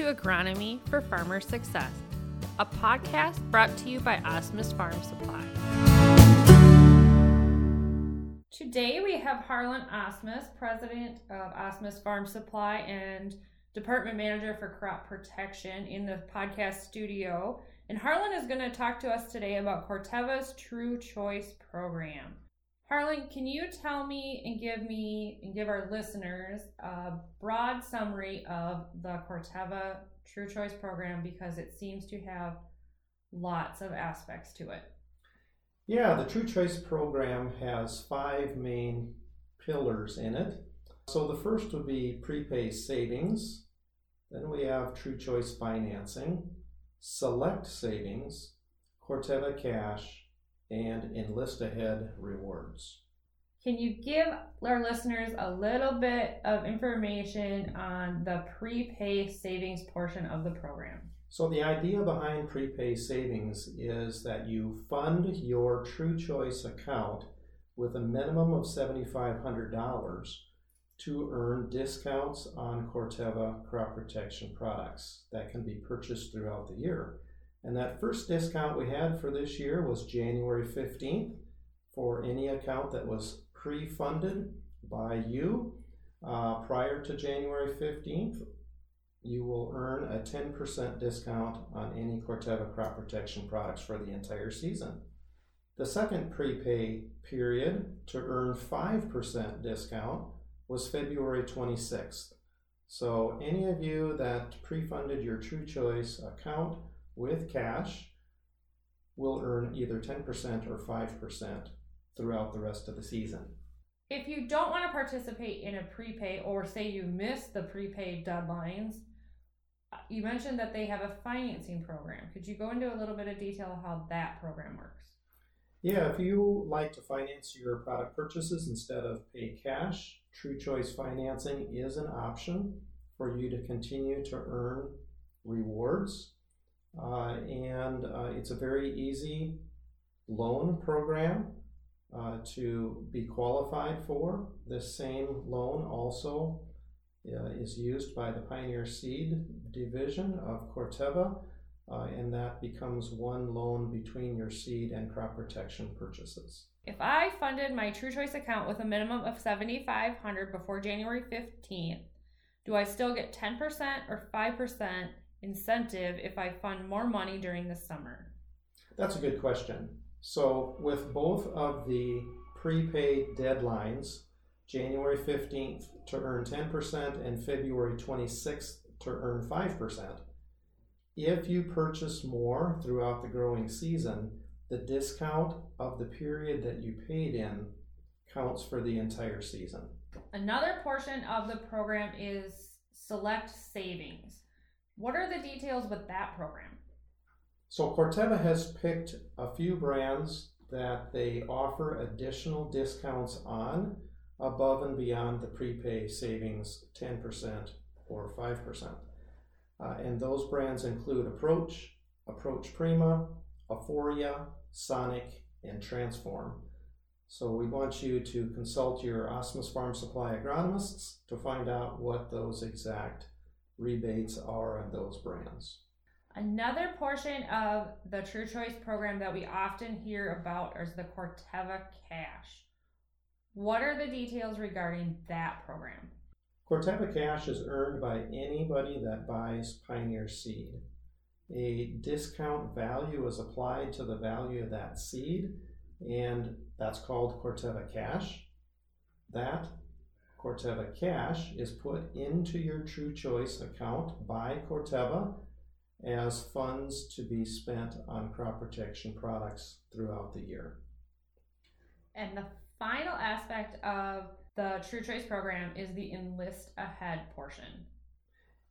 to Agronomy for Farmer Success, a podcast brought to you by Asmus Farm Supply. Today we have Harlan Asmus, president of Asmus Farm Supply and department manager for crop protection in the podcast studio. And Harlan is going to talk to us today about Corteva's True Choice program. Harlan, can you tell me and give me and give our listeners a broad summary of the Corteva True Choice program because it seems to have lots of aspects to it? Yeah, the True Choice program has five main pillars in it. So the first would be prepay savings. Then we have True Choice financing, select savings, Corteva cash, and enlist ahead rewards. Can you give our listeners a little bit of information on the prepay savings portion of the program? So, the idea behind prepay savings is that you fund your True Choice account with a minimum of $7,500 to earn discounts on Corteva crop protection products that can be purchased throughout the year. And that first discount we had for this year was January 15th for any account that was pre funded by you uh, prior to January 15th. You will earn a 10% discount on any Corteva crop protection products for the entire season. The second prepay period to earn 5% discount was February 26th. So, any of you that pre funded your True Choice account with cash will earn either 10% or 5% throughout the rest of the season. If you don't want to participate in a prepay or say you missed the prepay deadlines, you mentioned that they have a financing program. Could you go into a little bit of detail how that program works? Yeah, if you like to finance your product purchases instead of pay cash, True Choice financing is an option for you to continue to earn rewards uh, and uh, it's a very easy loan program uh, to be qualified for. This same loan also uh, is used by the Pioneer Seed Division of Corteva, uh, and that becomes one loan between your seed and crop protection purchases. If I funded my True Choice account with a minimum of 7500 before January 15th, do I still get 10% or 5% incentive if I fund more money during the summer? That's a good question. So, with both of the prepaid deadlines, January 15th to earn 10% and February 26th to earn 5%, if you purchase more throughout the growing season, the discount of the period that you paid in counts for the entire season. Another portion of the program is select savings. What are the details with that program? So Corteva has picked a few brands that they offer additional discounts on above and beyond the prepay savings 10% or 5%. Uh, and those brands include Aproach, Aproach Prima, Afforia, Sonic, and Transform. So we want you to consult your Asmus Farm Supply agronomists to find out what those exact rebates are on those brands. Another portion of the True Choice program that we often hear about is the Corteva Cash. What are the details regarding that program? Corteva Cash is earned by anybody that buys Pioneer seed. A discount value is applied to the value of that seed, and that's called Corteva Cash. That Corteva cash is put into your True Choice account by Corteva as funds to be spent on crop protection products throughout the year. And the final aspect of the True Choice program is the Enlist Ahead portion.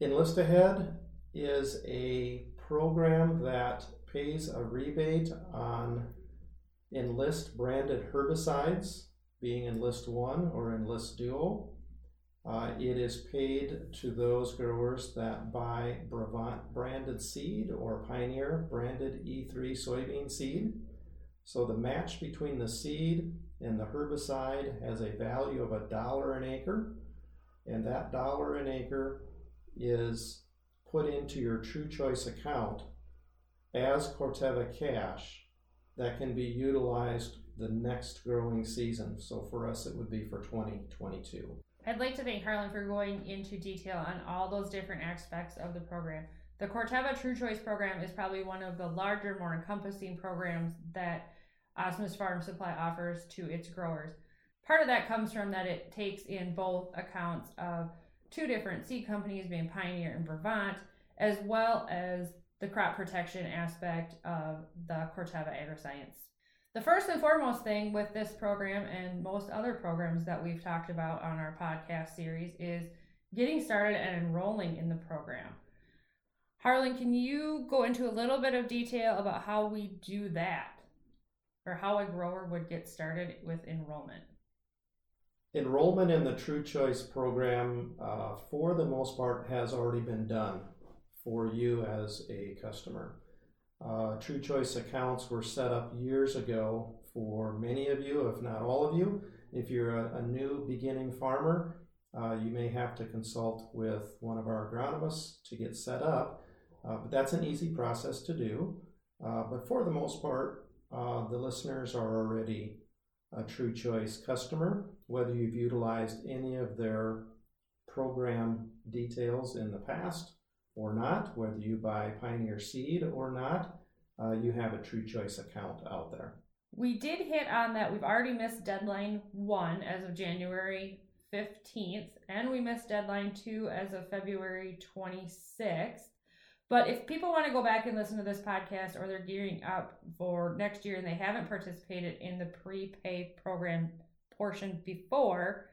Enlist Ahead is a program that pays a rebate on Enlist branded herbicides being Enlist One or Enlist Duo. Uh, it is paid to those growers that buy Brevant branded seed or Pioneer branded E3 soybean seed. So the match between the seed and the herbicide has a value of a dollar an acre, and that dollar an acre is put into your True Choice account as Corteva cash that can be utilized the next growing season. So for us, it would be for 2022. I'd like to thank Harlan for going into detail on all those different aspects of the program. The Corteva True Choice program is probably one of the larger, more encompassing programs that Asmus Farm Supply offers to its growers. Part of that comes from that it takes in both accounts of two different seed companies, being Pioneer and Brevant, as well as the crop protection aspect of the Corteva AgriScience. The first and foremost thing with this program and most other programs that we've talked about on our podcast series is getting started and enrolling in the program. Harlan, can you go into a little bit of detail about how we do that or how a grower would get started with enrollment? Enrollment in the True Choice program, uh, for the most part, has already been done for you as a customer. Uh, True Choice accounts were set up years ago for many of you, if not all of you. If you're a, a new beginning farmer, uh, you may have to consult with one of our agronomists to get set up, uh, but that's an easy process to do. Uh, but for the most part, uh, the listeners are already a True Choice customer, whether you've utilized any of their program details in the past or not, whether you buy Pioneer Seed or not, uh, you have a True Choice account out there. We did hit on that. We've already missed deadline one as of January 15th, and we missed deadline two as of February 26th. But if people want to go back and listen to this podcast or they're gearing up for next year and they haven't participated in the prepay program portion before,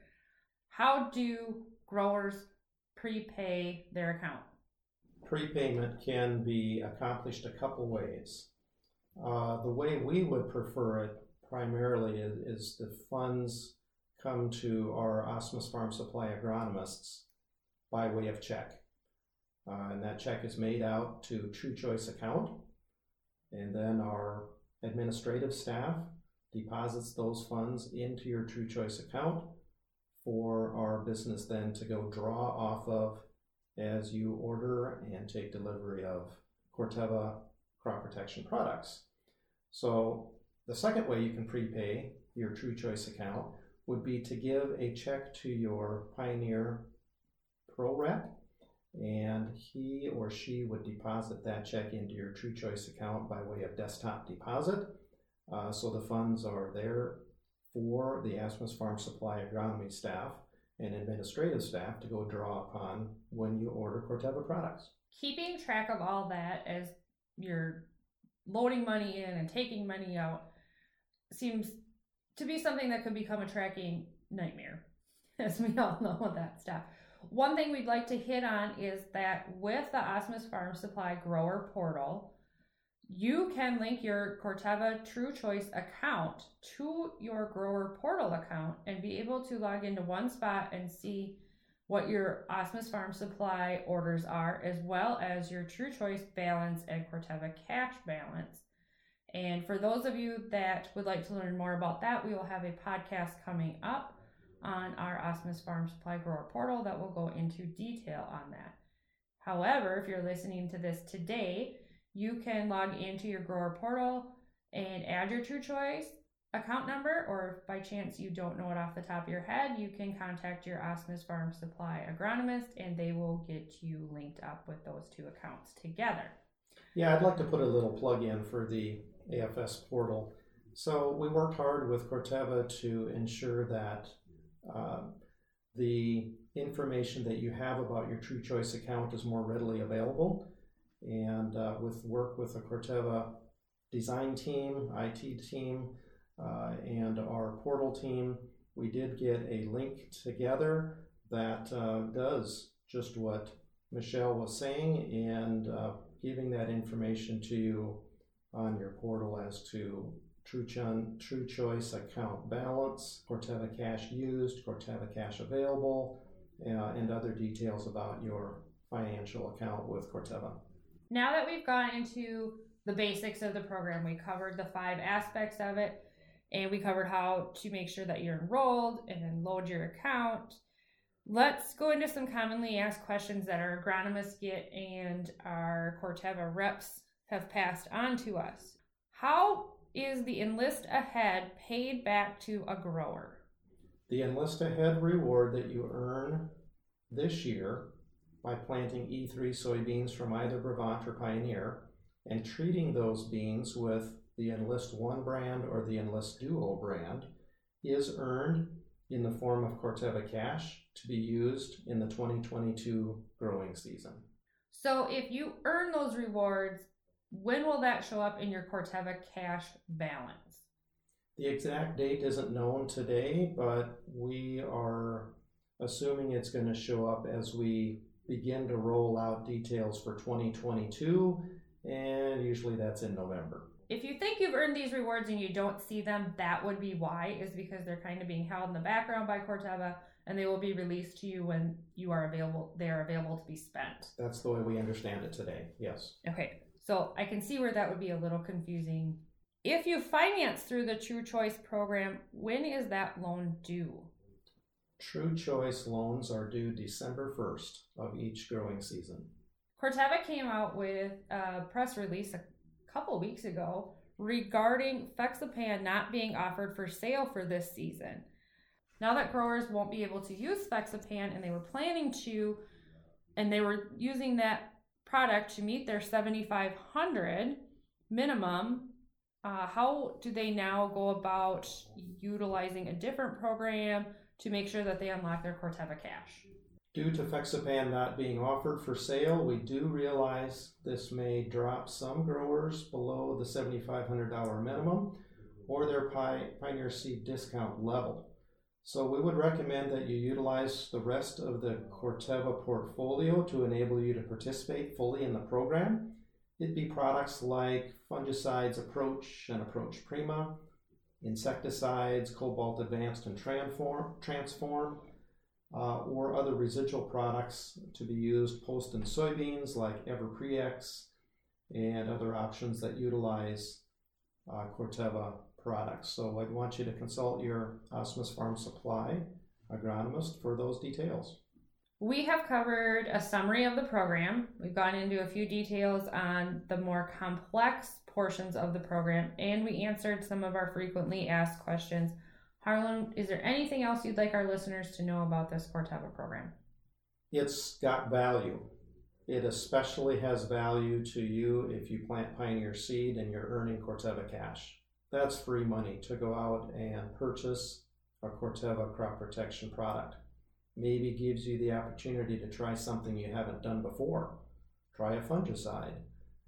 how do growers prepay their account? Prepayment can be accomplished a couple ways. Uh, the way we would prefer it primarily is, is the funds come to our Asmus Farm Supply agronomists by way of check. Uh, and that check is made out to True Choice account. And then our administrative staff deposits those funds into your True Choice account for our business then to go draw off of as you order and take delivery of Corteva crop protection products. So the second way you can prepay your True Choice account would be to give a check to your Pioneer Pro Rep, and he or she would deposit that check into your True Choice account by way of desktop deposit. Uh, so the funds are there for the Asmus Farm Supply agronomy staff and administrative staff to go draw upon when you order Corteva products. Keeping track of all that as you're loading money in and taking money out seems to be something that could become a tracking nightmare, as we all know with that stuff. One thing we'd like to hit on is that with the Asmus Farm Supply Grower Portal, you can link your Corteva True Choice account to your grower portal account and be able to log into one spot and see what your Asmus Farm Supply orders are, as well as your True Choice balance and Corteva cash balance. And for those of you that would like to learn more about that, we will have a podcast coming up on our Asmus Farm Supply Grower portal that will go into detail on that. However, if you're listening to this today, you can log into your grower portal and add your True Choice account number, or if by chance you don't know it off the top of your head, you can contact your Asmus Farm Supply agronomist and they will get you linked up with those two accounts together. Yeah, I'd like to put a little plug in for the AFS portal. So we worked hard with Corteva to ensure that uh, the information that you have about your True Choice account is more readily available and uh, with work with the Corteva design team, IT team, uh, and our portal team, we did get a link together that uh, does just what Michelle was saying and uh, giving that information to you on your portal as to True, Chun, True Choice account balance, Corteva cash used, Corteva cash available, uh, and other details about your financial account with Corteva now that we've gone into the basics of the program, we covered the five aspects of it, and we covered how to make sure that you're enrolled and then load your account. Let's go into some commonly asked questions that our agronomists get and our Corteva reps have passed on to us. How is the Enlist Ahead paid back to a grower? The Enlist Ahead reward that you earn this year by planting E3 soybeans from either Brevant or Pioneer and treating those beans with the Enlist One brand or the Enlist Duo brand is earned in the form of Corteva cash to be used in the 2022 growing season. So if you earn those rewards, when will that show up in your Corteva cash balance? The exact date isn't known today, but we are assuming it's going to show up as we begin to roll out details for 2022, and usually that's in November. If you think you've earned these rewards and you don't see them, that would be why, is because they're kind of being held in the background by Corteva and they will be released to you when you are available they are available to be spent. That's the way we understand it today. Yes. Okay. So I can see where that would be a little confusing. If you finance through the True Choice program, when is that loan due? True Choice loans are due December 1st of each growing season. Corteva came out with a press release a couple weeks ago regarding Fexapan not being offered for sale for this season. Now that growers won't be able to use Fexapan and they were planning to, and they were using that product to meet their 7,500 minimum, uh, how do they now go about utilizing a different program to make sure that they unlock their Corteva cash? Due to Fexapan not being offered for sale, we do realize this may drop some growers below the $7,500 minimum or their Pioneer Seed discount level. So we would recommend that you utilize the rest of the Corteva portfolio to enable you to participate fully in the program. It'd be products like fungicides Aproach and Aproach Prima, insecticides, Cobalt Advanced and Transform, Transform uh, or other residual products to be used post in soybeans like EverPreX and other options that utilize uh, Corteva products. So I'd want you to consult your Asmus Farm Supply agronomist for those details. We have covered a summary of the program. We've gone into a few details on the more complex portions of the program, and we answered some of our frequently asked questions Harlan, is there anything else you'd like our listeners to know about this Corteva program? It's got value. It especially has value to you if you plant Pioneer seed and you're earning Corteva cash. That's free money to go out and purchase a Corteva crop protection product. Maybe gives you the opportunity to try something you haven't done before. Try a fungicide.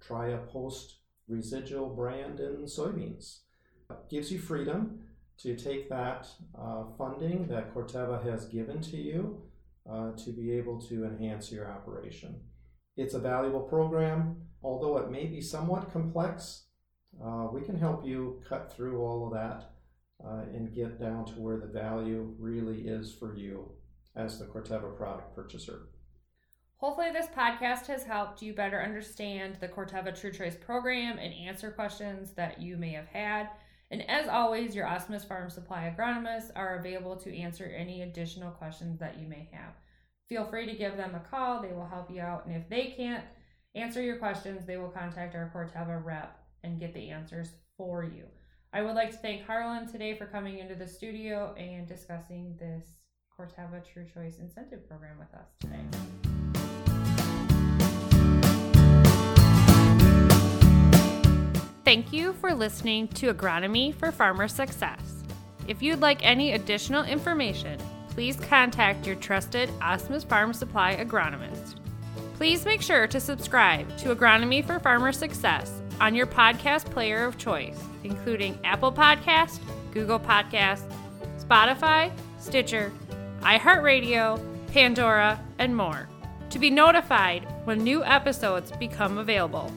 Try a post residual brand in soybeans. It Gives you freedom to take that uh, funding that Corteva has given to you uh, to be able to enhance your operation. It's a valuable program, although it may be somewhat complex. Uh, we can help you cut through all of that uh, and get down to where the value really is for you as the Corteva product purchaser. Hopefully, this podcast has helped you better understand the Corteva True Choice program and answer questions that you may have had. And as always, your Asmus Farm Supply agronomists are available to answer any additional questions that you may have. Feel free to give them a call, they will help you out. And if they can't answer your questions, they will contact our Corteva rep and get the answers for you. I would like to thank Harlan today for coming into the studio and discussing this Corteva True Choice Incentive Program with us today. Thank you for listening to Agronomy for Farmer Success. If you'd like any additional information, please contact your trusted Asmus Farm Supply agronomist. Please make sure to subscribe to Agronomy for Farmer Success on your podcast player of choice, including Apple Podcast, Google Podcast, Spotify, Stitcher, iHeartRadio, Pandora, and more, to be notified when new episodes become available.